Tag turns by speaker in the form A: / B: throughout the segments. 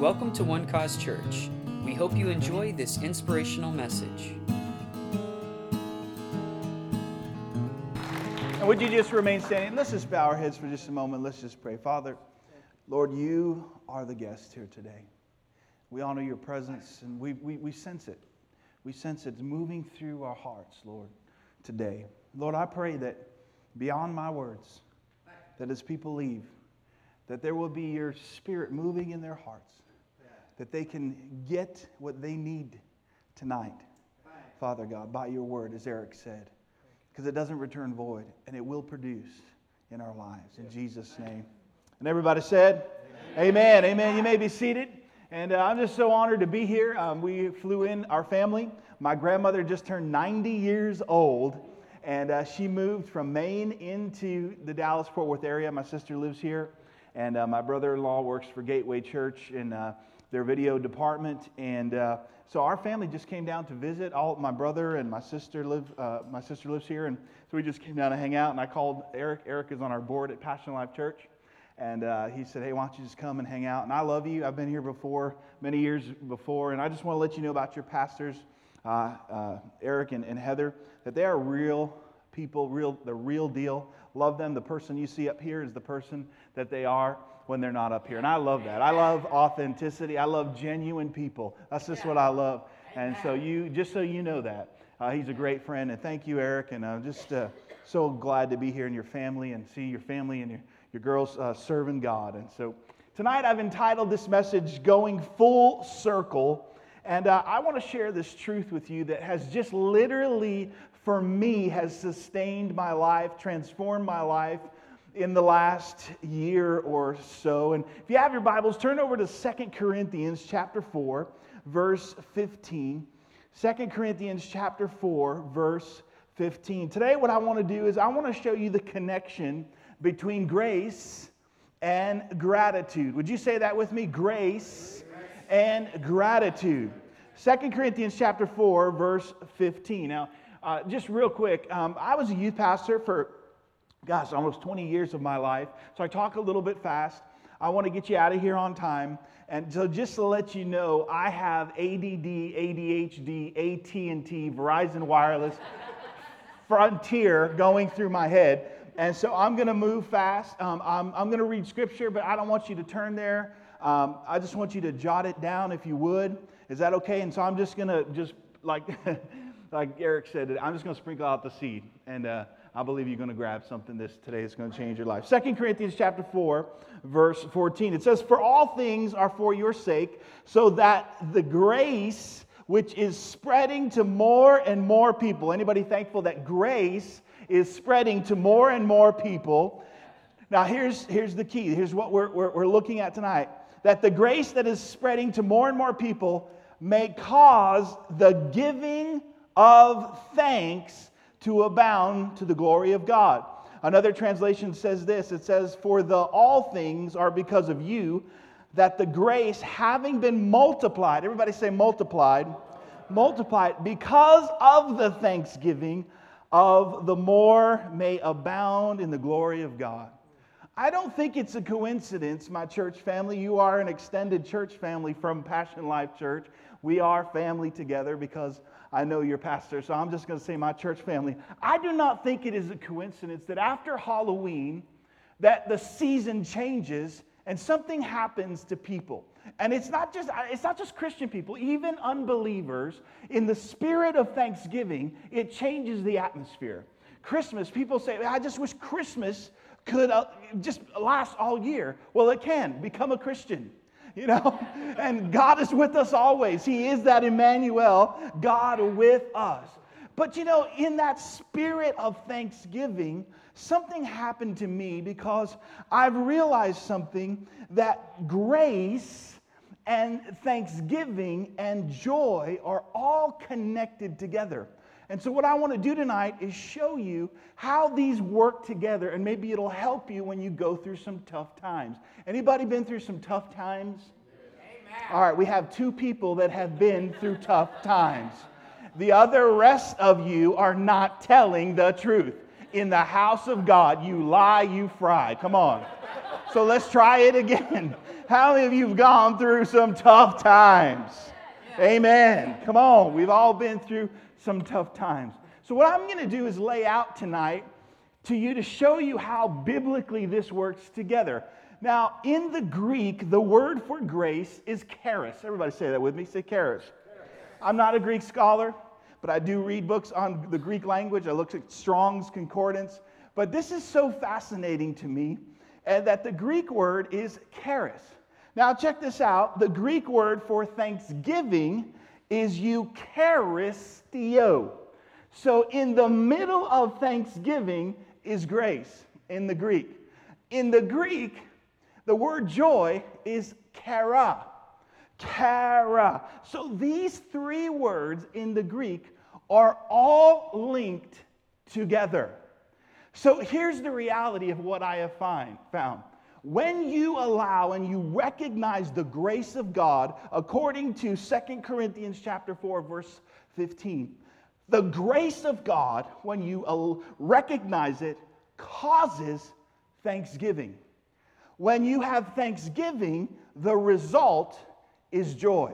A: Welcome to One Cause Church. We hope you enjoy this inspirational message.
B: And would you just remain standing? Let's just bow our heads for just a moment. Let's just pray. Father, Lord, you are the guest here today. We honor your presence and we, we, we sense it. We sense it moving through our hearts, Lord, today. Lord, I pray that beyond my words, that as people leave, that there will be your spirit moving in their hearts, that they can get what they need tonight, Father God, by your word, as Eric said, because it doesn't return void and it will produce in our lives. In Jesus' name. And everybody said, Amen. Amen. Amen. You may be seated. And uh, I'm just so honored to be here. Um, we flew in our family. My grandmother just turned 90 years old, and uh, she moved from Maine into the Dallas Fort Worth area. My sister lives here, and uh, my brother in law works for Gateway Church in uh, their video department. And uh, so our family just came down to visit. All my brother and my sister live. Uh, my sister lives here, and so we just came down to hang out. And I called Eric. Eric is on our board at Passion Life Church. And uh, he said, Hey, why don't you just come and hang out? And I love you. I've been here before, many years before. And I just want to let you know about your pastors, uh, uh, Eric and, and, Heather, that they are real people, real, the real deal. Love them. The person you see up here is the person that they are when they're not up here. And I love that. I love authenticity. I love genuine people. That's just what I love. And so, you, just so you know that, uh, he's a great friend. And thank you, Eric. And I'm just uh, so glad to be here in your family and see your family and your your girls uh, serving God. And so tonight I've entitled this message Going Full Circle. And uh, I want to share this truth with you that has just literally, for me, has sustained my life, transformed my life in the last year or so. And if you have your Bibles, turn over to Second Corinthians chapter 4, verse 15. 2 Corinthians chapter 4, verse 15. Today, what I want to do is I want to show you the connection between grace and gratitude. Would you say that with me? Grace and gratitude. Second Corinthians chapter 4, verse 15. Now, uh, just real quick, um, I was a youth pastor for, gosh, almost 20 years of my life. So I talk a little bit fast. I want to get you out of here on time. And so just to let you know, I have ADD, ADHD, AT&T, Verizon Wireless, Frontier going through my head. And so I'm going to move fast. Um, I'm, I'm going to read scripture, but I don't want you to turn there. Um, I just want you to jot it down if you would. Is that okay? And so I'm just going to just like like Eric said, I'm just going to sprinkle out the seed, and uh, I believe you're going to grab something this today is going to change your life. Second Corinthians chapter four, verse 14. It says, "For all things are for your sake, so that the grace." Which is spreading to more and more people. Anybody thankful that grace is spreading to more and more people. Now, here's, here's the key. Here's what we're, we're, we're looking at tonight that the grace that is spreading to more and more people may cause the giving of thanks to abound to the glory of God. Another translation says this it says, For the all things are because of you, that the grace having been multiplied, everybody say multiplied, multiplied because of the thanksgiving of the more may abound in the glory of God. I don't think it's a coincidence, my church family. You are an extended church family from Passion Life Church. We are family together because I know your pastor, so I'm just going to say my church family. I do not think it is a coincidence that after Halloween, that the season changes and something happens to people. And it's not just it's not just Christian people, even unbelievers in the spirit of thanksgiving, it changes the atmosphere. Christmas, people say, I just wish Christmas could uh, just last all year. Well, it can. Become a Christian. You know, and God is with us always. He is that Emmanuel, God with us. But you know, in that spirit of thanksgiving, something happened to me because I've realized something that grace and thanksgiving and joy are all connected together. And so, what I want to do tonight is show you how these work together, and maybe it'll help you when you go through some tough times. Anybody been through some tough times? Amen. All right, we have two people that have been through tough times. The other rest of you are not telling the truth. In the house of God, you lie, you fry. Come on. So let's try it again. How many of you have gone through some tough times? Amen. Come on. We've all been through some tough times. So, what I'm going to do is lay out tonight to you to show you how biblically this works together. Now, in the Greek, the word for grace is charis. Everybody say that with me. Say charis. I'm not a Greek scholar, but I do read books on the Greek language. I look at Strong's Concordance. But this is so fascinating to me and that the Greek word is charis. Now, check this out. The Greek word for thanksgiving is eucharisteo. So, in the middle of thanksgiving is grace in the Greek. In the Greek, the word joy is chara. Chara. So, these three words in the Greek are all linked together. So, here's the reality of what I have find, found when you allow and you recognize the grace of God according to Second Corinthians chapter 4 verse 15 the grace of God when you recognize it causes thanksgiving. When you have thanksgiving the result is joy.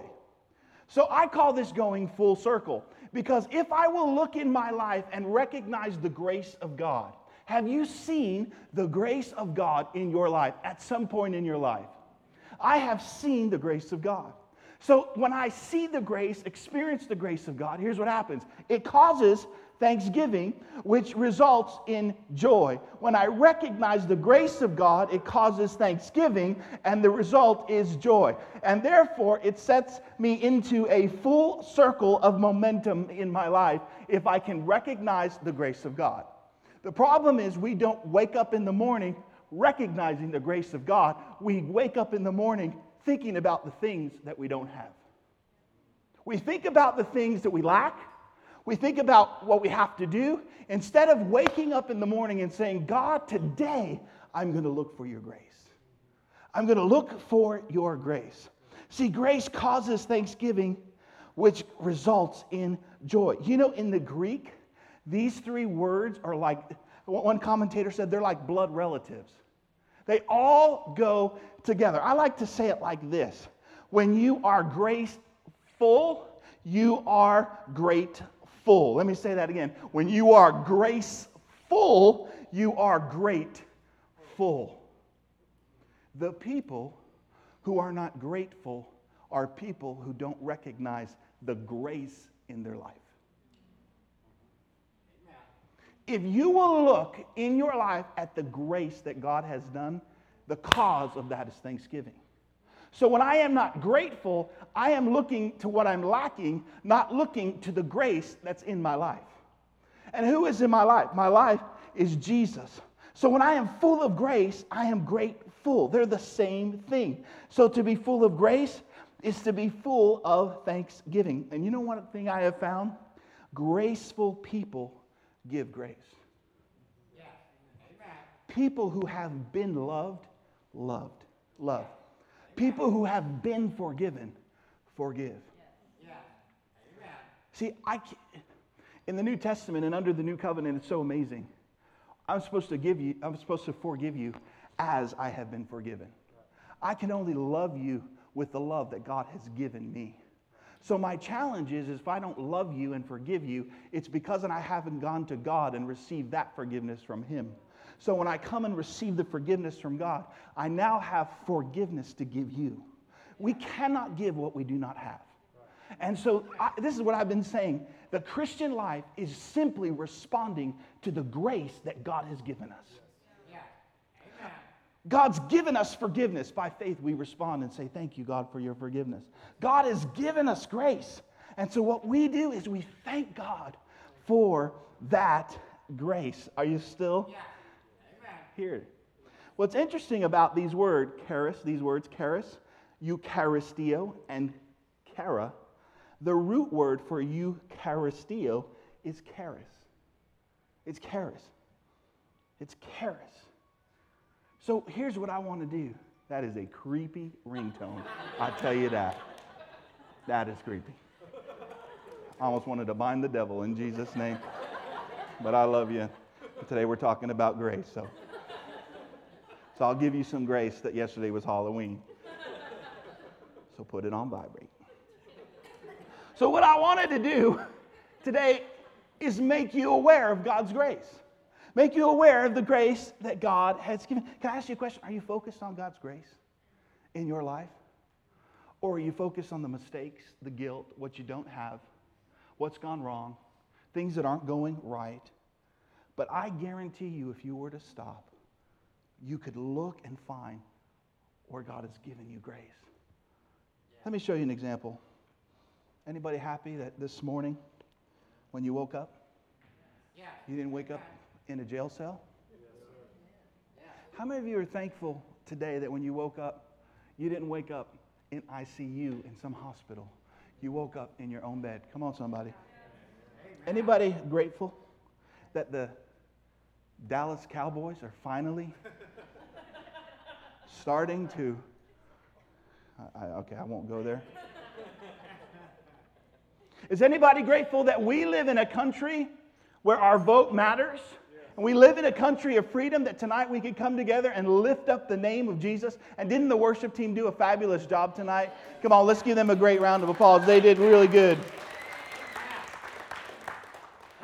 B: So I call this going full circle because if I will look in my life and recognize the grace of God have you seen the grace of God in your life at some point in your life? I have seen the grace of God. So when I see the grace, experience the grace of God, here's what happens it causes thanksgiving, which results in joy. When I recognize the grace of God, it causes thanksgiving, and the result is joy. And therefore, it sets me into a full circle of momentum in my life if I can recognize the grace of God. The problem is we don't wake up in the morning recognizing the grace of God. We wake up in the morning thinking about the things that we don't have. We think about the things that we lack. We think about what we have to do instead of waking up in the morning and saying, God, today I'm going to look for your grace. I'm going to look for your grace. See, grace causes thanksgiving, which results in joy. You know, in the Greek, these three words are like, one commentator said, they're like blood relatives. They all go together. I like to say it like this When you are graceful, you are grateful. Let me say that again. When you are graceful, you are grateful. The people who are not grateful are people who don't recognize the grace in their life. If you will look in your life at the grace that God has done, the cause of that is thanksgiving. So when I am not grateful, I am looking to what I'm lacking, not looking to the grace that's in my life. And who is in my life? My life is Jesus. So when I am full of grace, I am grateful. They're the same thing. So to be full of grace is to be full of thanksgiving. And you know one thing I have found? Graceful people give grace. Yeah. People who have been loved, loved, love. People who have been forgiven, forgive. Yeah. See, I in the New Testament and under the New Covenant, it's so amazing. I'm supposed to give you, I'm supposed to forgive you as I have been forgiven. I can only love you with the love that God has given me. So my challenge is, is if I don't love you and forgive you, it's because I haven't gone to God and received that forgiveness from Him. So when I come and receive the forgiveness from God, I now have forgiveness to give you. We cannot give what we do not have. And so I, this is what I've been saying. The Christian life is simply responding to the grace that God has given us. God's given us forgiveness. By faith, we respond and say, Thank you, God, for your forgiveness. God has given us grace. And so, what we do is we thank God for that grace. Are you still yeah. here? What's interesting about these words, charis, these words, charis, eucharisteo, and chara, the root word for eucharisteo is charis. It's charis. It's charis. So here's what I want to do. That is a creepy ringtone. I tell you that. That is creepy. I almost wanted to bind the devil in Jesus' name. But I love you. Today we're talking about grace. So, So I'll give you some grace that yesterday was Halloween. So put it on vibrate. So, what I wanted to do today is make you aware of God's grace. Make you aware of the grace that God has given. Can I ask you a question? Are you focused on God's grace in your life? Or are you focused on the mistakes, the guilt, what you don't have, what's gone wrong, things that aren't going right? But I guarantee you, if you were to stop, you could look and find where God has given you grace. Let me show you an example. Anybody happy that this morning when you woke up,
A: Yeah.
B: you didn't wake up in a jail cell? How many of you are thankful today that when you woke up, you didn't wake up in ICU in some hospital? You woke up in your own bed. Come on, somebody. Anybody grateful that the Dallas Cowboys are finally starting to? I, okay, I won't go there. Is anybody grateful that we live in a country where our vote matters? And we live in a country of freedom that tonight we could come together and lift up the name of Jesus. And didn't the worship team do a fabulous job tonight? Come on, let's give them a great round of applause. They did really good.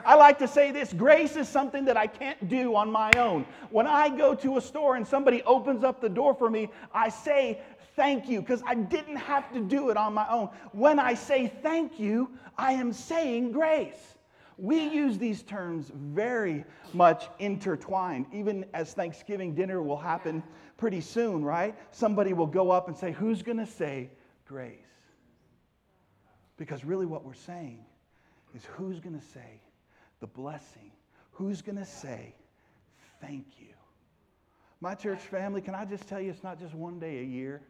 B: I like to say this grace is something that I can't do on my own. When I go to a store and somebody opens up the door for me, I say thank you because I didn't have to do it on my own. When I say thank you, I am saying grace. We use these terms very much intertwined. Even as Thanksgiving dinner will happen pretty soon, right? Somebody will go up and say, Who's going to say grace? Because really, what we're saying is, Who's going to say the blessing? Who's going to say thank you? My church family, can I just tell you, it's not just one day a year.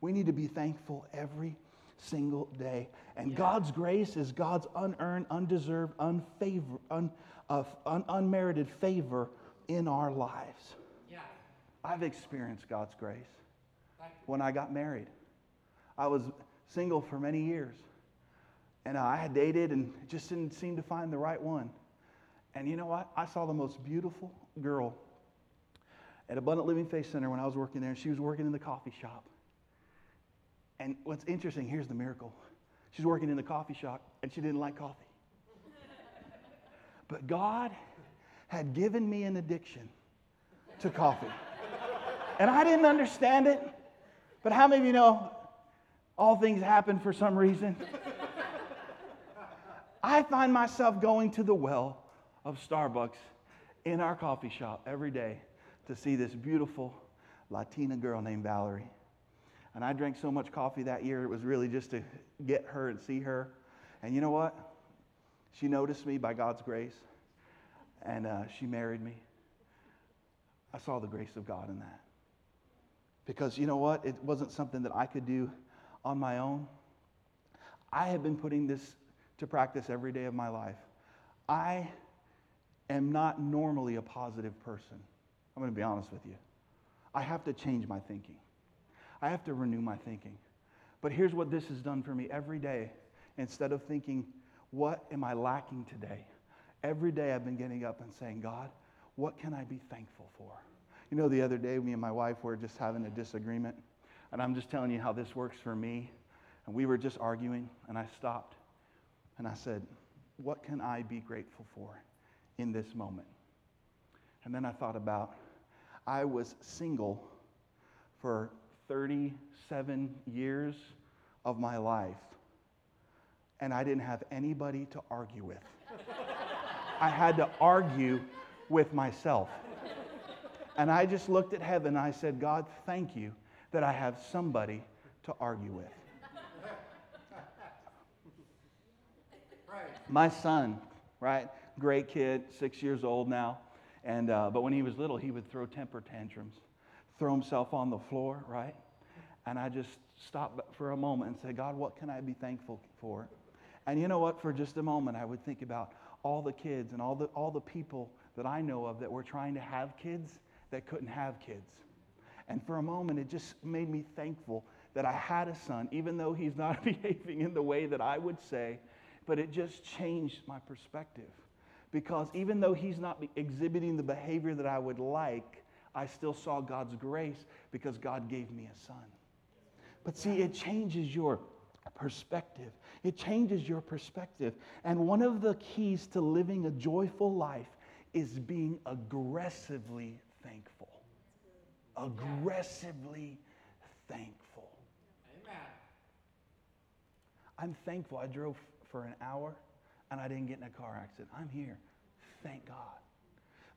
B: We need to be thankful every single day. And God's grace is God's unearned, undeserved, unfavor, un, uh, un, unmerited favor in our lives.
A: Yeah.
B: I've experienced God's grace when I got married. I was single for many years. And I had dated and just didn't seem to find the right one. And you know what? I saw the most beautiful girl at Abundant Living Faith Center when I was working there, and she was working in the coffee shop. And what's interesting, here's the miracle. She's working in the coffee shop, and she didn't like coffee. But God had given me an addiction to coffee. And I didn't understand it. But how many of you know all things happen for some reason? I find myself going to the well of Starbucks in our coffee shop every day to see this beautiful Latina girl named Valerie. And I drank so much coffee that year, it was really just to get her and see her. And you know what? She noticed me by God's grace, and uh, she married me. I saw the grace of God in that. Because you know what? It wasn't something that I could do on my own. I have been putting this to practice every day of my life. I am not normally a positive person. I'm going to be honest with you. I have to change my thinking. I have to renew my thinking. But here's what this has done for me every day. Instead of thinking, what am I lacking today? Every day I've been getting up and saying, God, what can I be thankful for? You know, the other day, me and my wife were just having a disagreement. And I'm just telling you how this works for me. And we were just arguing, and I stopped. And I said, What can I be grateful for in this moment? And then I thought about I was single for 37 years of my life, and I didn't have anybody to argue with. I had to argue with myself. And I just looked at heaven and I said, God, thank you that I have somebody to argue with. My son, right? Great kid, six years old now. And, uh, but when he was little, he would throw temper tantrums, throw himself on the floor, right? And I just stopped for a moment and said, God, what can I be thankful for? And you know what? For just a moment, I would think about all the kids and all the, all the people that I know of that were trying to have kids that couldn't have kids. And for a moment, it just made me thankful that I had a son, even though he's not behaving in the way that I would say, but it just changed my perspective. Because even though he's not exhibiting the behavior that I would like, I still saw God's grace because God gave me a son. But see, it changes your perspective. It changes your perspective. And one of the keys to living a joyful life is being aggressively thankful. Aggressively thankful. Amen. I'm thankful. I drove for an hour and I didn't get in a car accident. I'm here. Thank God.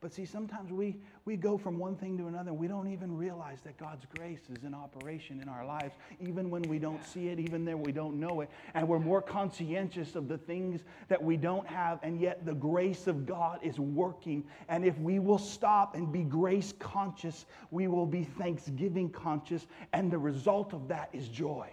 B: But see, sometimes we, we go from one thing to another. We don't even realize that God's grace is in operation in our lives, even when we don't see it, even when we don't know it. And we're more conscientious of the things that we don't have, and yet the grace of God is working. And if we will stop and be grace conscious, we will be thanksgiving conscious, and the result of that is joy.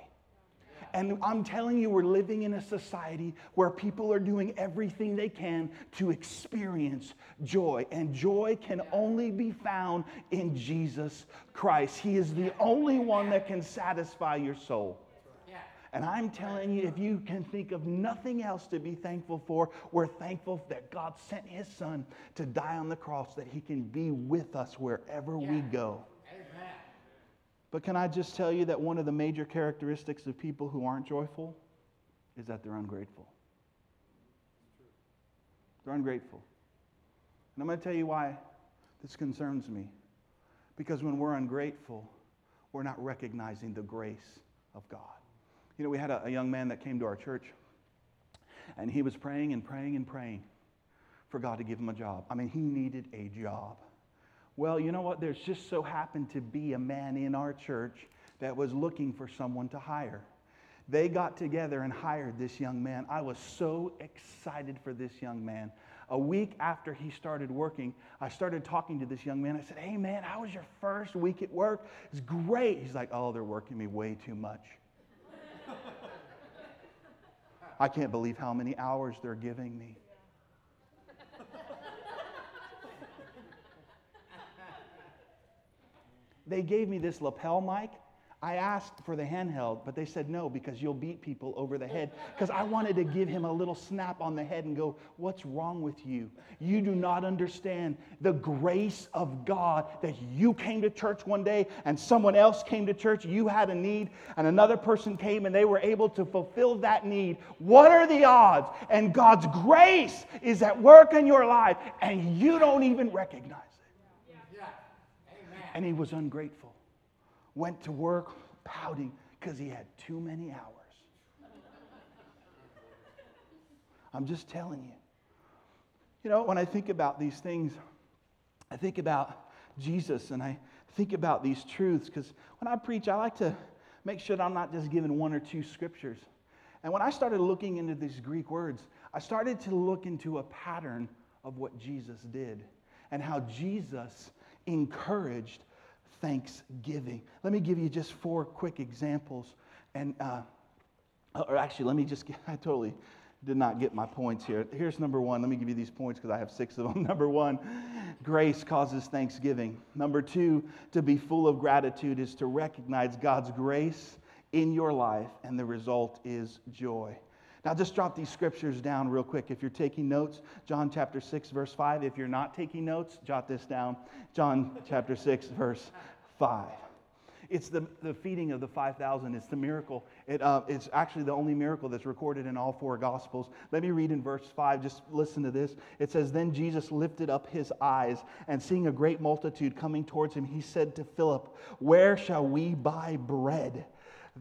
B: And I'm telling you, we're living in a society where people are doing everything they can to experience joy. And joy can only be found in Jesus Christ. He is the only one that can satisfy your soul. And I'm telling you, if you can think of nothing else to be thankful for, we're thankful that God sent his son to die on the cross, that he can be with us wherever yeah. we go. But can I just tell you that one of the major characteristics of people who aren't joyful is that they're ungrateful? They're ungrateful. And I'm going to tell you why this concerns me. Because when we're ungrateful, we're not recognizing the grace of God. You know, we had a, a young man that came to our church, and he was praying and praying and praying for God to give him a job. I mean, he needed a job. Well, you know what? There's just so happened to be a man in our church that was looking for someone to hire. They got together and hired this young man. I was so excited for this young man. A week after he started working, I started talking to this young man. I said, Hey, man, how was your first week at work? It's great. He's like, Oh, they're working me way too much. I can't believe how many hours they're giving me. They gave me this lapel mic. I asked for the handheld, but they said no because you'll beat people over the head. Because I wanted to give him a little snap on the head and go, What's wrong with you? You do not understand the grace of God that you came to church one day and someone else came to church. You had a need, and another person came and they were able to fulfill that need. What are the odds? And God's grace is at work in your life, and you don't even recognize and he was ungrateful. Went to work pouting because he had too many hours. I'm just telling you. You know, when I think about these things, I think about Jesus and I think about these truths because when I preach, I like to make sure that I'm not just giving one or two scriptures. And when I started looking into these Greek words, I started to look into a pattern of what Jesus did and how Jesus encouraged thanksgiving. Let me give you just four quick examples. And, uh, or actually, let me just get, I totally did not get my points here. Here's number one. Let me give you these points because I have six of them. Number one, grace causes thanksgiving. Number two, to be full of gratitude is to recognize God's grace in your life, and the result is joy. Now, just drop these scriptures down real quick. If you're taking notes, John chapter 6, verse 5. If you're not taking notes, jot this down. John chapter 6, verse 5. It's the, the feeding of the 5,000. It's the miracle. It, uh, it's actually the only miracle that's recorded in all four Gospels. Let me read in verse 5. Just listen to this. It says, Then Jesus lifted up his eyes, and seeing a great multitude coming towards him, he said to Philip, Where shall we buy bread?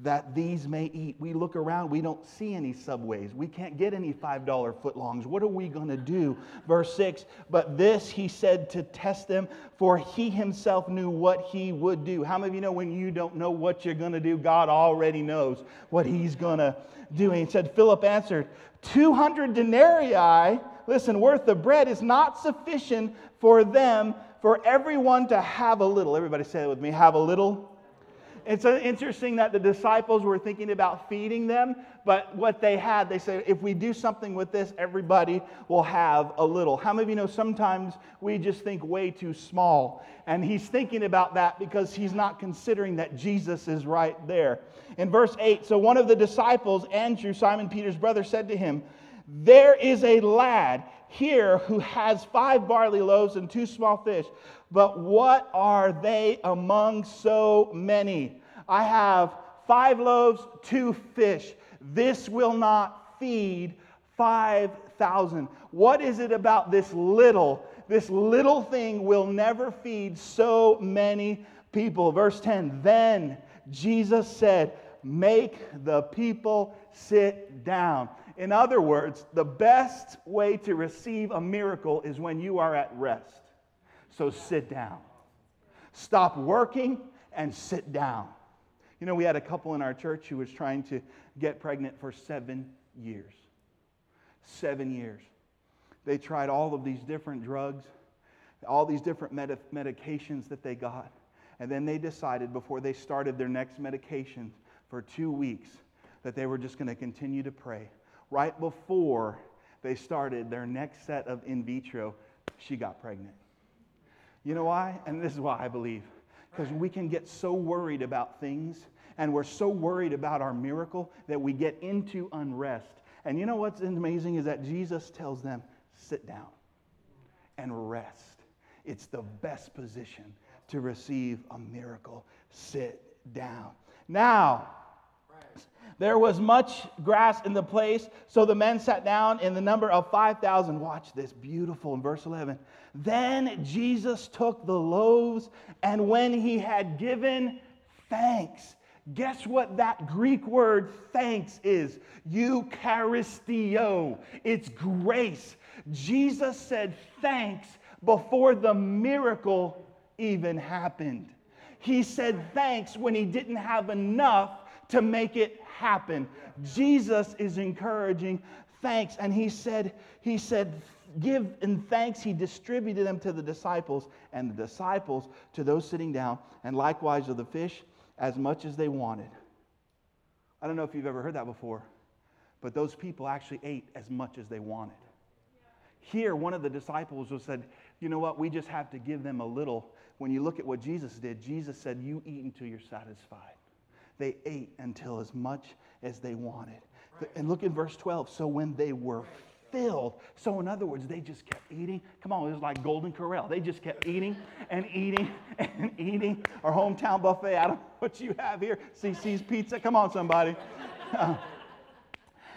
B: That these may eat. We look around, we don't see any subways. We can't get any $5 footlongs. What are we going to do? Verse 6 But this he said to test them, for he himself knew what he would do. How many of you know when you don't know what you're going to do, God already knows what he's going to do? And he said, Philip answered, 200 denarii, listen, worth of bread is not sufficient for them, for everyone to have a little. Everybody say it with me have a little it's interesting that the disciples were thinking about feeding them, but what they had, they said, if we do something with this, everybody will have a little. How many of you know sometimes we just think way too small? And he's thinking about that because he's not considering that Jesus is right there. In verse 8, so one of the disciples, Andrew, Simon Peter's brother, said to him, There is a lad here who has five barley loaves and two small fish, but what are they among so many? I have five loaves, two fish. This will not feed 5,000. What is it about this little? This little thing will never feed so many people. Verse 10 Then Jesus said, Make the people sit down. In other words, the best way to receive a miracle is when you are at rest. So sit down. Stop working and sit down. You know, we had a couple in our church who was trying to get pregnant for seven years. Seven years. They tried all of these different drugs, all these different med- medications that they got. And then they decided before they started their next medication for two weeks that they were just going to continue to pray. Right before they started their next set of in vitro, she got pregnant. You know why? And this is why I believe. Because we can get so worried about things and we're so worried about our miracle that we get into unrest. And you know what's amazing is that Jesus tells them, sit down and rest. It's the best position to receive a miracle. Sit down. Now, there was much grass in the place, so the men sat down in the number of 5,000. Watch this, beautiful in verse 11. Then Jesus took the loaves, and when he had given thanks, guess what that Greek word thanks is? Eucharisteo. It's grace. Jesus said thanks before the miracle even happened. He said thanks when he didn't have enough to make it happen. Jesus is encouraging thanks. And he said, he said, give in thanks. He distributed them to the disciples, and the disciples to those sitting down, and likewise of the fish as much as they wanted. I don't know if you've ever heard that before, but those people actually ate as much as they wanted. Here, one of the disciples was said, You know what? We just have to give them a little. When you look at what Jesus did, Jesus said, You eat until you're satisfied. They ate until as much as they wanted. And look in verse 12. So when they were filled, so in other words, they just kept eating. Come on, it was like Golden Corral. They just kept eating and eating and eating. Our hometown buffet, I don't know what you have here. Cicis Pizza. Come on, somebody.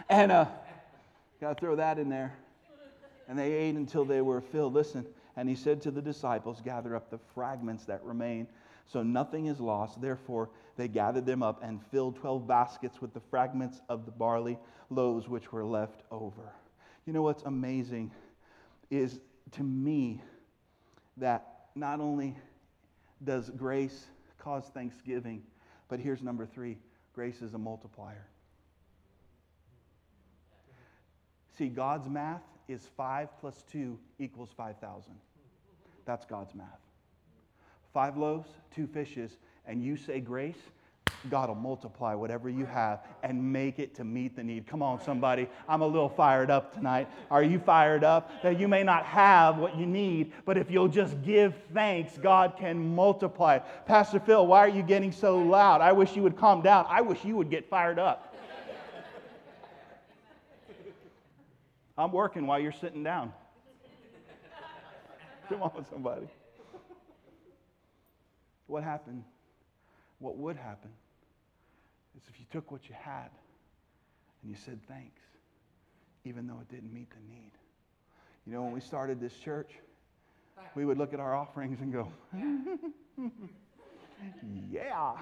B: and uh, got to throw that in there. And they ate until they were filled. Listen, and he said to the disciples, Gather up the fragments that remain, so nothing is lost. Therefore, they gathered them up and filled 12 baskets with the fragments of the barley loaves which were left over. You know what's amazing is to me that not only does grace cause thanksgiving, but here's number three grace is a multiplier. See, God's math is 5 plus 2 equals 5,000. That's God's math. Five loaves, two fishes, and you say grace, God will multiply whatever you have and make it to meet the need. Come on, somebody. I'm a little fired up tonight. Are you fired up? That you may not have what you need, but if you'll just give thanks, God can multiply. Pastor Phil, why are you getting so loud? I wish you would calm down. I wish you would get fired up. I'm working while you're sitting down. Come on, somebody. What happened? What would happen is if you took what you had and you said thanks, even though it didn't meet the need. You know, when we started this church, we would look at our offerings and go, yeah.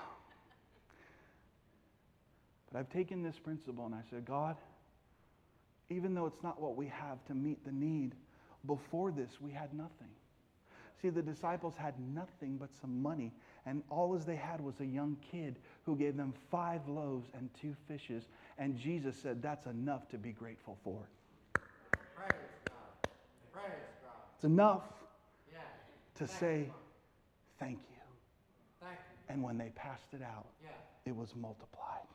B: But I've taken this principle and I said, God, even though it's not what we have to meet the need, before this we had nothing. See, the disciples had nothing but some money, and all as they had was a young kid who gave them five loaves and two fishes. And Jesus said, That's enough to be grateful for. Praise God. Praise God. It's enough yeah. to thank say, you. Thank you. Thank you. And when they passed it out, yeah. it was multiplied.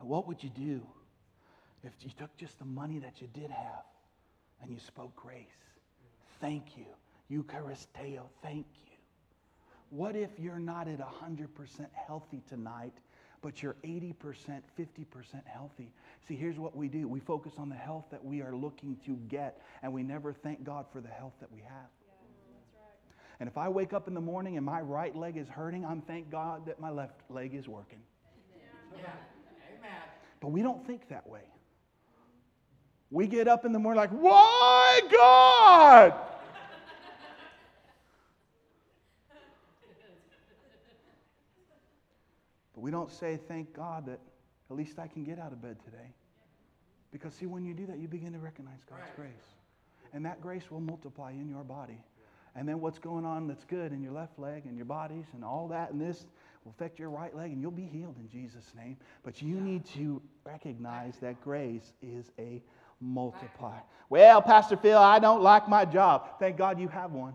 B: And what would you do if you took just the money that you did have and you spoke grace? Thank you Eucharisteo, thank you. What if you're not at 100% healthy tonight, but you're 80%, 50% healthy. See, here's what we do we focus on the health that we are looking to get, and we never thank God for the health that we have. And if I wake up in the morning and my right leg is hurting, I'm thank God that my left leg is working. Yeah. Amen. But we don't think that way. We get up in the morning like, why God? We don't say, thank God that at least I can get out of bed today. Because, see, when you do that, you begin to recognize God's right. grace. And that grace will multiply in your body. And then what's going on that's good in your left leg and your bodies and all that and this will affect your right leg and you'll be healed in Jesus' name. But you need to recognize that grace is a multiplier. Well, Pastor Phil, I don't like my job. Thank God you have one.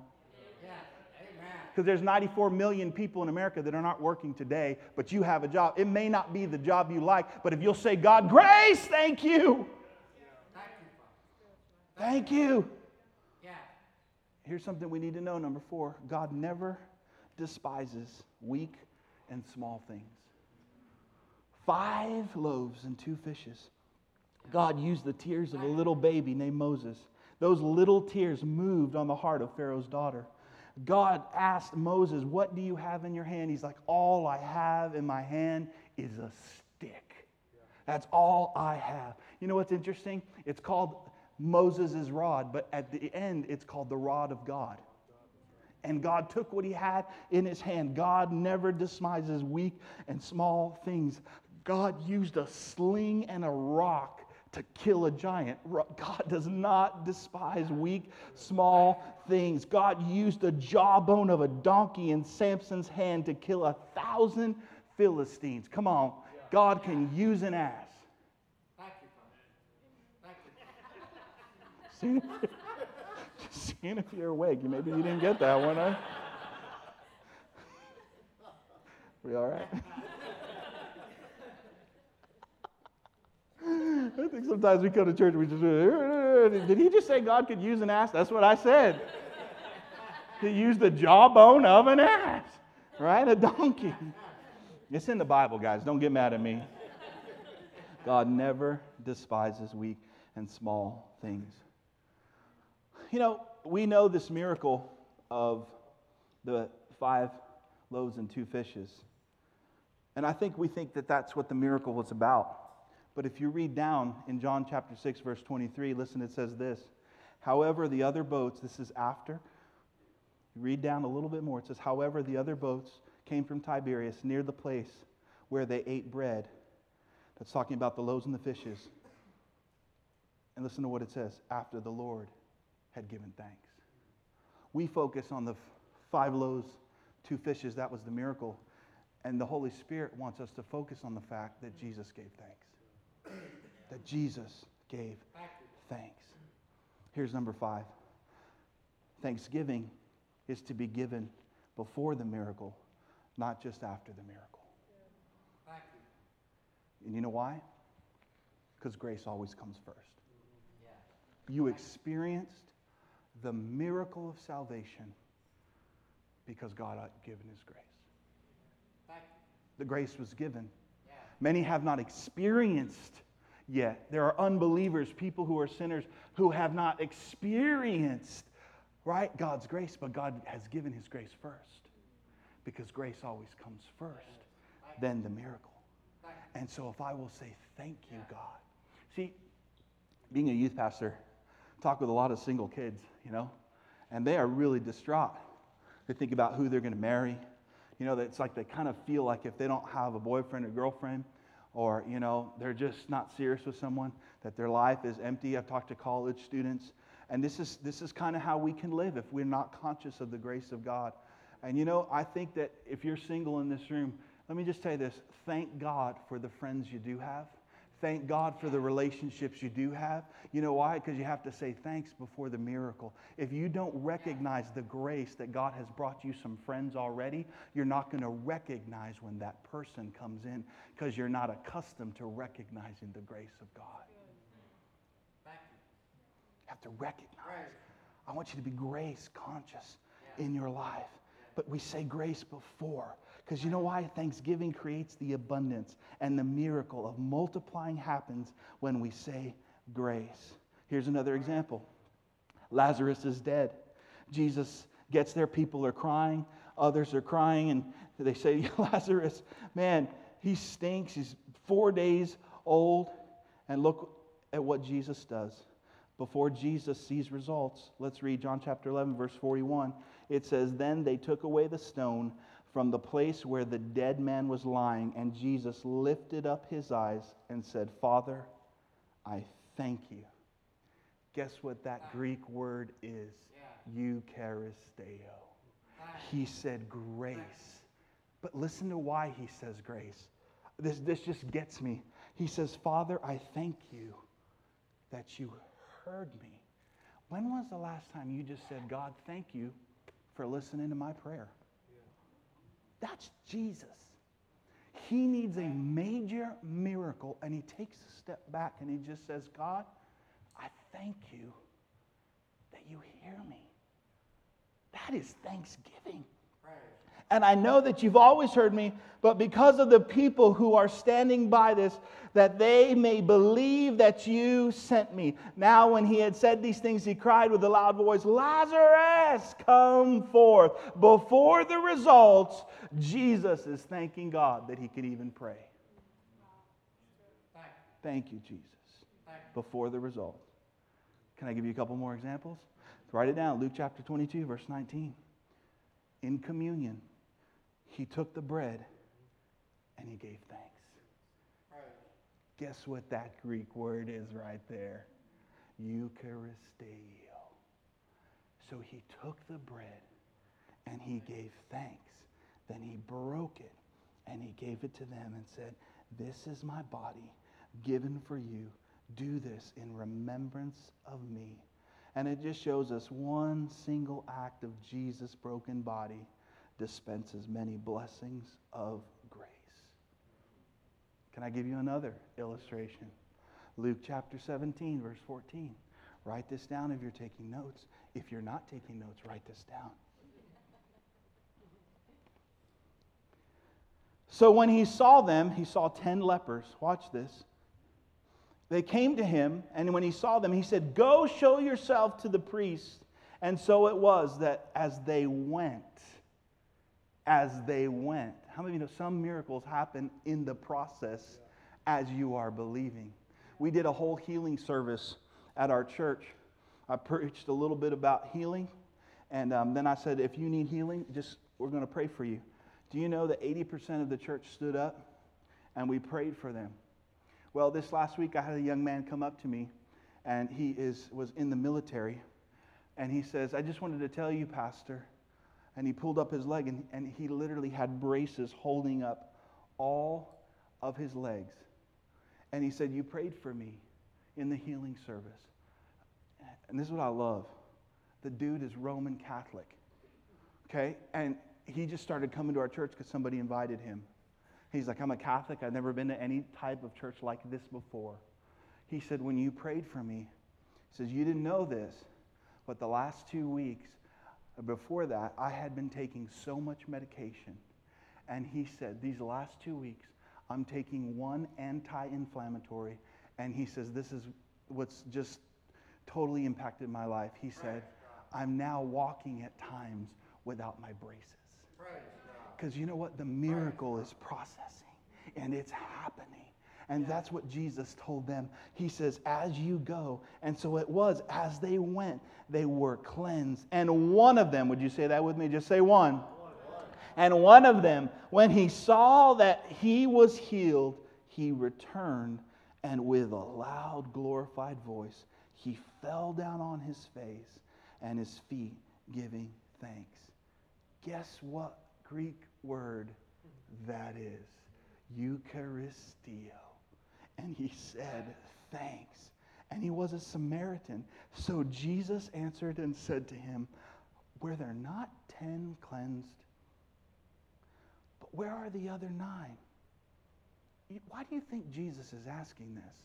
B: Because there's 94 million people in America that are not working today, but you have a job. It may not be the job you like, but if you'll say, God, grace, thank you. Thank you. Here's something we need to know. Number four God never despises weak and small things. Five loaves and two fishes. God used the tears of a little baby named Moses. Those little tears moved on the heart of Pharaoh's daughter. God asked Moses, What do you have in your hand? He's like, All I have in my hand is a stick. That's all I have. You know what's interesting? It's called Moses' rod, but at the end, it's called the rod of God. And God took what he had in his hand. God never despises weak and small things. God used a sling and a rock to kill a giant. God does not despise weak, small things. God used the jawbone of a donkey in Samson's hand to kill a thousand Philistines. Come on, God can use an ass. seeing if, just seeing if you're awake. Maybe you didn't get that one, huh? We all right? I think sometimes we come to church, and we just, uh, did he just say God could use an ass? That's what I said. He used the jawbone of an ass, right? A donkey. It's in the Bible, guys. Don't get mad at me. God never despises weak and small things you know, we know this miracle of the five loaves and two fishes. And I think we think that that's what the miracle was about. But if you read down in John chapter 6, verse 23, listen, it says this. However, the other boats, this is after, read down a little bit more. It says, However, the other boats came from Tiberias near the place where they ate bread. That's talking about the loaves and the fishes. And listen to what it says after the Lord had given thanks. We focus on the five loaves, two fishes, that was the miracle. And the Holy Spirit wants us to focus on the fact that Jesus gave thanks. That Jesus gave thanks. Here's number five Thanksgiving is to be given before the miracle, not just after the miracle. And you know why? Because grace always comes first. You experienced the miracle of salvation because God had given his grace. The grace was given. Many have not experienced yet. There are unbelievers, people who are sinners, who have not experienced, right, God's grace, but God has given his grace first. Because grace always comes first, then the miracle. And so if I will say, thank you, God. See, being a youth pastor, talk with a lot of single kids, you know, and they are really distraught. They think about who they're going to marry. You know, it's like they kind of feel like if they don't have a boyfriend or girlfriend, or, you know, they're just not serious with someone, that their life is empty. I've talked to college students, and this is, this is kind of how we can live if we're not conscious of the grace of God. And, you know, I think that if you're single in this room, let me just tell you this thank God for the friends you do have Thank God for the relationships you do have. You know why? Because you have to say thanks before the miracle. If you don't recognize the grace that God has brought you some friends already, you're not going to recognize when that person comes in because you're not accustomed to recognizing the grace of God. You have to recognize. I want you to be grace conscious in your life. But we say grace before Because you know why? Thanksgiving creates the abundance and the miracle of multiplying happens when we say grace. Here's another example Lazarus is dead. Jesus gets there, people are crying, others are crying, and they say, Lazarus, man, he stinks. He's four days old. And look at what Jesus does. Before Jesus sees results, let's read John chapter 11, verse 41. It says, Then they took away the stone from the place where the dead man was lying, and Jesus lifted up his eyes and said, Father, I thank you. Guess what that Greek word is? Eucharisteo. He said grace. But listen to why he says grace. This, this just gets me. He says, Father, I thank you that you heard me. When was the last time you just said, God, thank you for listening to my prayer? That's Jesus. He needs a major miracle, and he takes a step back and he just says, God, I thank you that you hear me. That is thanksgiving. And I know that you've always heard me, but because of the people who are standing by this, that they may believe that you sent me. Now, when he had said these things, he cried with a loud voice, Lazarus, come forth. Before the results, Jesus is thanking God that he could even pray. Thank you, Jesus. Before the results. Can I give you a couple more examples? Write it down. Luke chapter 22, verse 19. In communion, he took the bread and he gave thanks. Guess what that Greek word is right there? Eucharisteo. So he took the bread and he gave thanks. Then he broke it and he gave it to them and said, This is my body given for you. Do this in remembrance of me. And it just shows us one single act of Jesus' broken body dispenses many blessings of grace. Can I give you another illustration? Luke chapter 17, verse 14. Write this down if you're taking notes. If you're not taking notes, write this down. So when he saw them, he saw 10 lepers. Watch this. They came to him, and when he saw them, he said, Go show yourself to the priest. And so it was that as they went, as they went. How many of you know some miracles happen in the process as you are believing? We did a whole healing service at our church. I preached a little bit about healing, and um, then I said, if you need healing, just we're going to pray for you. Do you know that 80% of the church stood up and we prayed for them? Well, this last week I had a young man come up to me, and he is was in the military, and he says, "I just wanted to tell you, Pastor." And he pulled up his leg and, and he literally had braces holding up all of his legs. And he said, You prayed for me in the healing service. And this is what I love. The dude is Roman Catholic. Okay? And he just started coming to our church because somebody invited him. He's like, I'm a Catholic. I've never been to any type of church like this before. He said, When you prayed for me, he says, You didn't know this, but the last two weeks, before that, I had been taking so much medication. And he said, These last two weeks, I'm taking one anti inflammatory. And he says, This is what's just totally impacted my life. He said, I'm now walking at times without my braces. Because you know what? The miracle is processing and it's happening. And that's what Jesus told them. He says, As you go. And so it was, as they went, they were cleansed. And one of them, would you say that with me? Just say one. And one of them, when he saw that he was healed, he returned and with a loud, glorified voice, he fell down on his face and his feet, giving thanks. Guess what Greek word that is? Eucharisteo. And he said, Thanks. And he was a Samaritan. So Jesus answered and said to him, Were there not ten cleansed? But where are the other nine? Why do you think Jesus is asking this?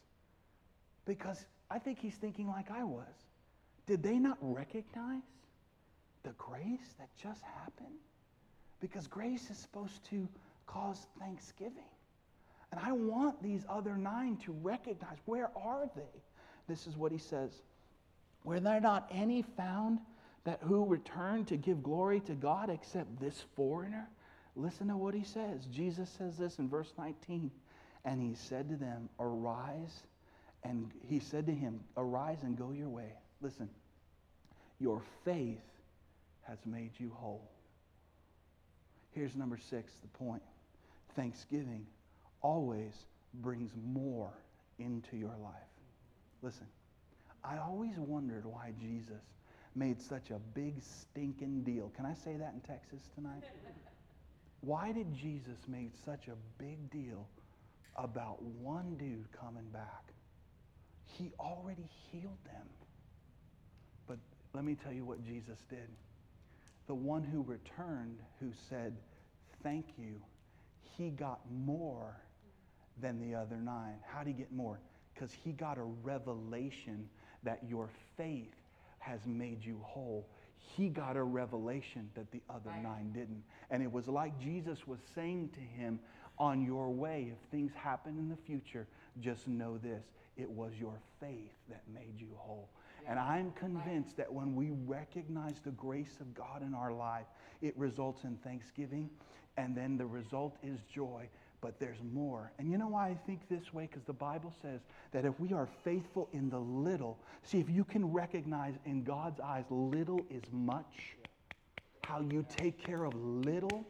B: Because I think he's thinking like I was. Did they not recognize the grace that just happened? Because grace is supposed to cause thanksgiving. And I want these other nine to recognize where are they? This is what he says. Were there not any found that who returned to give glory to God except this foreigner? Listen to what he says. Jesus says this in verse 19. And he said to them, Arise. And he said to him, Arise and go your way. Listen, your faith has made you whole. Here's number six, the point. Thanksgiving always brings more into your life. Listen, I always wondered why Jesus made such a big stinking deal. Can I say that in Texas tonight? Why did Jesus make such a big deal about one dude coming back? He already healed them. But let me tell you what Jesus did. The one who returned, who said, Thank you, he got more than the other nine. How did he get more? Because he got a revelation that your faith has made you whole. He got a revelation that the other nine didn't. And it was like Jesus was saying to him, On your way, if things happen in the future, just know this it was your faith that made you whole. And I'm convinced that when we recognize the grace of God in our life, it results in thanksgiving, and then the result is joy but there's more. And you know why I think this way? Because the Bible says that if we are faithful in the little, see, if you can recognize in God's eyes little is much, how you take care of little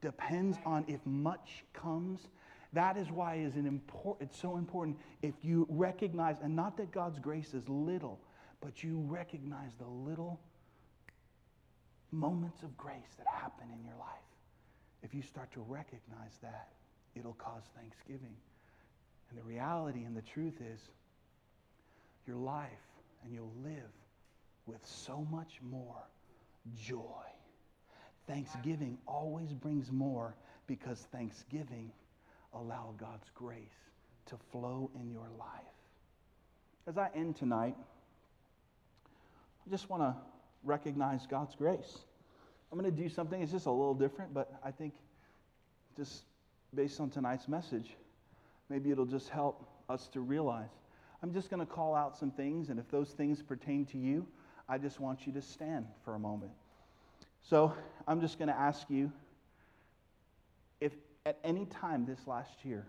B: depends on if much comes. That is why it is import, it's so important if you recognize, and not that God's grace is little, but you recognize the little moments of grace that happen in your life. If you start to recognize that, it'll cause thanksgiving. And the reality and the truth is, your life and you'll live with so much more joy. Thanksgiving always brings more because thanksgiving allows God's grace to flow in your life. As I end tonight, I just want to recognize God's grace. I'm going to do something, it's just a little different, but I think just based on tonight's message, maybe it'll just help us to realize. I'm just going to call out some things, and if those things pertain to you, I just want you to stand for a moment. So I'm just going to ask you if at any time this last year,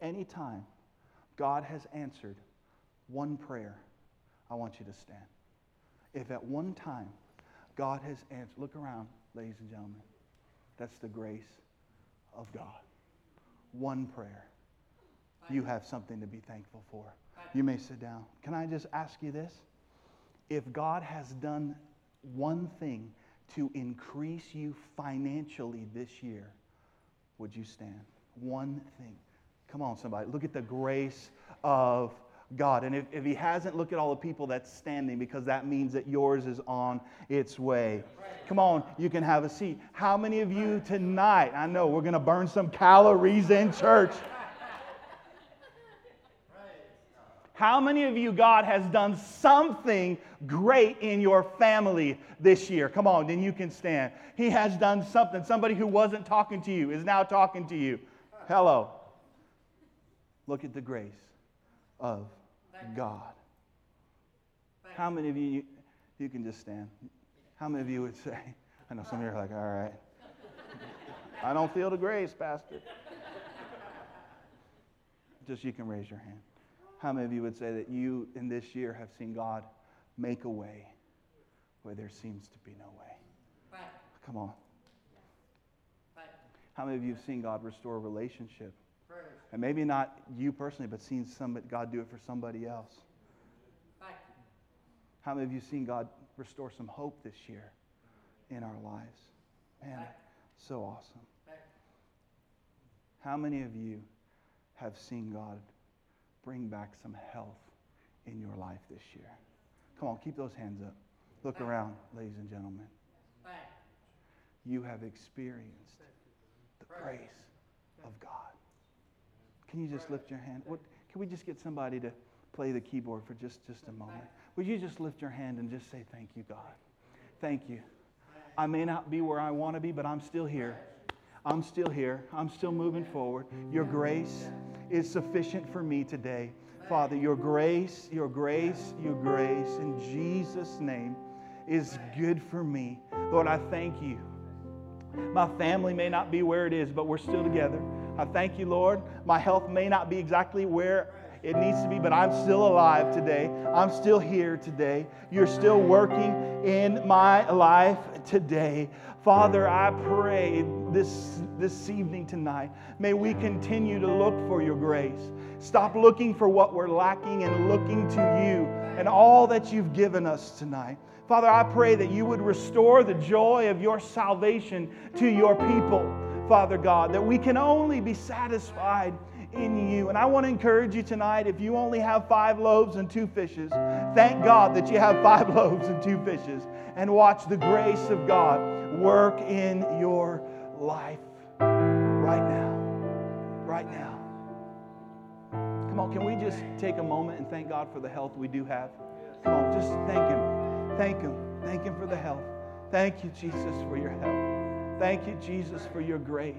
B: any time God has answered one prayer, I want you to stand. If at one time God has answered, look around, ladies and gentlemen. That's the grace of God one prayer, you have something to be thankful for. You may sit down. Can I just ask you this? If God has done one thing to increase you financially this year, would you stand? One thing. Come on, somebody. Look at the grace of God. And if, if He hasn't, look at all the people that's standing because that means that yours is on its way. Come on, you can have a seat. How many of you tonight, I know we're going to burn some calories in church. How many of you, God has done something great in your family this year? Come on, then you can stand. He has done something. Somebody who wasn't talking to you is now talking to you. Hello. Look at the grace of God. How many of you, you can just stand. How many of you would say, I know some of you are like, all right. I don't feel the grace, Pastor. Just you can raise your hand. How many of you would say that you in this year have seen God make a way where there seems to be no way? Right. Come on. Right. How many of you have seen God restore a relationship? And maybe not you personally, but seen somebody, God do it for somebody else. How many of you seen God restore some hope this year in our lives? Man, so awesome. How many of you have seen God bring back some health in your life this year? Come on, keep those hands up. Look around, ladies and gentlemen. You have experienced the grace of God. Can you just lift your hand? What, can we just get somebody to play the keyboard for just, just a moment? Would you just lift your hand and just say, Thank you, God? Thank you. I may not be where I want to be, but I'm still here. I'm still here. I'm still moving forward. Your grace is sufficient for me today. Father, your grace, your grace, your grace in Jesus' name is good for me. Lord, I thank you. My family may not be where it is, but we're still together. I thank you, Lord. My health may not be exactly where it needs to be, but I'm still alive today. I'm still here today. You're still working in my life today. Father, I pray this, this evening tonight, may we continue to look for your grace. Stop looking for what we're lacking and looking to you and all that you've given us tonight. Father, I pray that you would restore the joy of your salvation to your people, Father God, that we can only be satisfied in you. And I want to encourage you tonight if you only have five loaves and two fishes, thank God that you have five loaves and two fishes and watch the grace of God work in your life right now. Right now. Come on, can we just take a moment and thank God for the health we do have? Come on, just thank Him. Thank Him. Thank Him for the health. Thank you, Jesus, for your help. Thank you, Jesus, for your grace.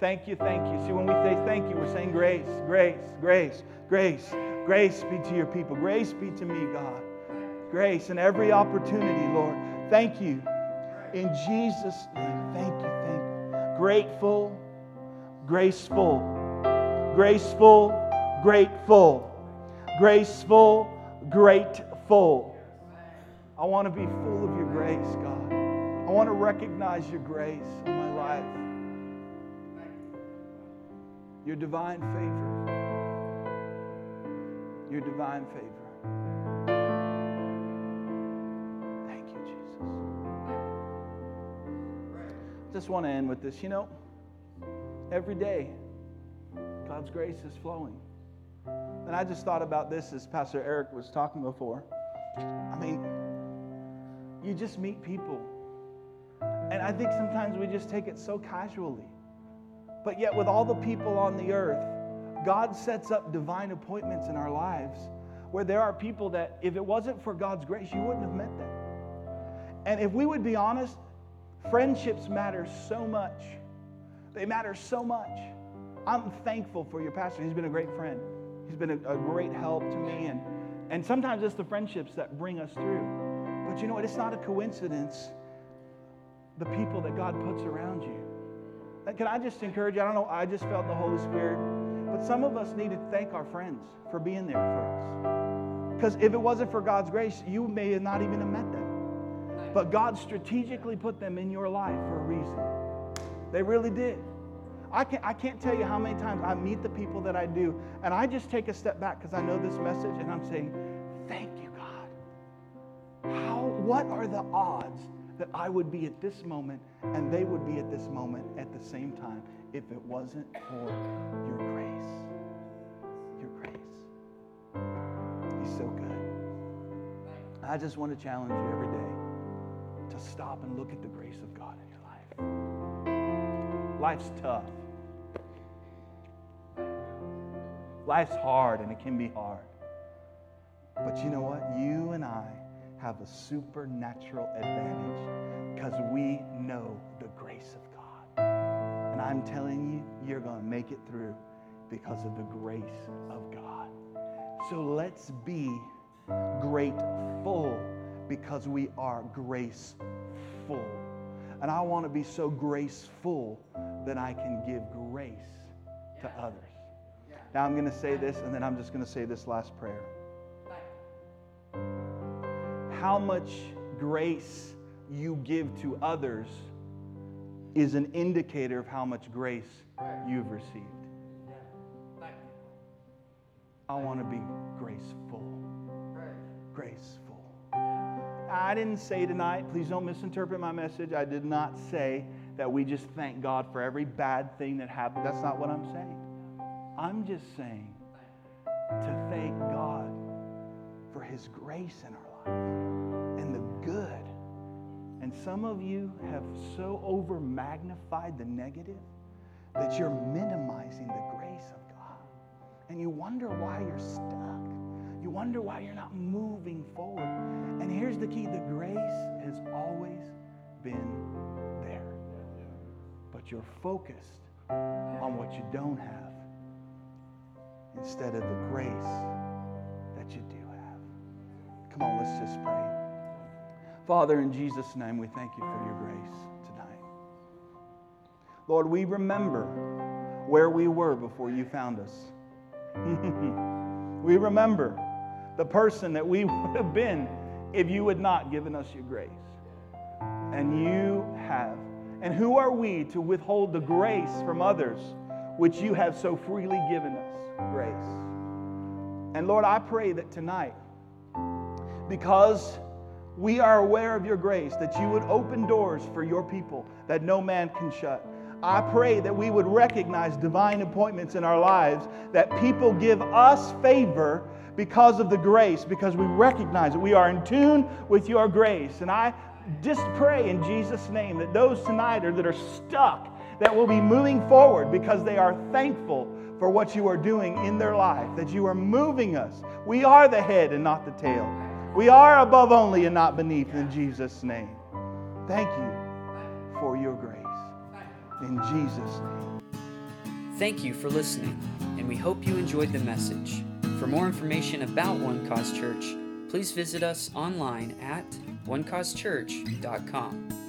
B: Thank you, thank you. See, when we say thank you, we're saying grace, grace, grace, grace. Grace be to your people. Grace be to me, God. Grace in every opportunity, Lord. Thank you. In Jesus' name, thank you, thank you. Grateful, graceful, graceful, grateful, graceful, grateful. I want to be full of your grace, God. I want to recognize your grace in my life, your divine favor, your divine favor. Thank you, Jesus. Just want to end with this. You know, every day, God's grace is flowing. And I just thought about this as Pastor Eric was talking before. I mean, you just meet people. And I think sometimes we just take it so casually. But yet, with all the people on the earth, God sets up divine appointments in our lives where there are people that, if it wasn't for God's grace, you wouldn't have met them. And if we would be honest, friendships matter so much. They matter so much. I'm thankful for your pastor. He's been a great friend, he's been a, a great help to me. And, and sometimes it's the friendships that bring us through. But you know what? It's not a coincidence the people that God puts around you. Can I just encourage you? I don't know, I just felt the Holy Spirit. But some of us need to thank our friends for being there for us. Because if it wasn't for God's grace, you may have not even have met them. But God strategically put them in your life for a reason. They really did. I can't, I can't tell you how many times I meet the people that I do, and I just take a step back because I know this message, and I'm saying, Thank you, God. How, what are the odds that I would be at this moment and they would be at this moment at the same time if it wasn't for your grace? Your grace. He's so good. I just want to challenge you every day to stop and look at the grace of God in your life. Life's tough. Life's hard and it can be hard. But you know what? You and I have a supernatural advantage because we know the grace of God. And I'm telling you, you're going to make it through because of the grace of God. So let's be grateful because we are graceful. And I want to be so graceful that I can give grace to others. Now I'm going to say this, and then I'm just going to say this last prayer. How much grace you give to others is an indicator of how much grace you've received. I want to be graceful. Graceful. I didn't say tonight, please don't misinterpret my message. I did not say that we just thank God for every bad thing that happened. That's not what I'm saying. I'm just saying to thank God for His grace in our and the good. And some of you have so over magnified the negative that you're minimizing the grace of God. And you wonder why you're stuck. You wonder why you're not moving forward. And here's the key the grace has always been there. But you're focused on what you don't have instead of the grace that you do. Come on, let's just pray. Father, in Jesus' name, we thank you for your grace tonight. Lord, we remember where we were before you found us. we remember the person that we would have been if you had not given us your grace. And you have. And who are we to withhold the grace from others which you have so freely given us? Grace. And Lord, I pray that tonight, because we are aware of your grace, that you would open doors for your people that no man can shut. I pray that we would recognize divine appointments in our lives, that people give us favor because of the grace, because we recognize that we are in tune with your grace. And I just pray in Jesus' name that those tonight are, that are stuck, that will be moving forward because they are thankful for what you are doing in their life, that you are moving us. We are the head and not the tail. We are above only and not beneath in Jesus' name. Thank you for your grace. In Jesus' name.
A: Thank you for listening, and we hope you enjoyed the message. For more information about One Cause Church, please visit us online at onecausechurch.com.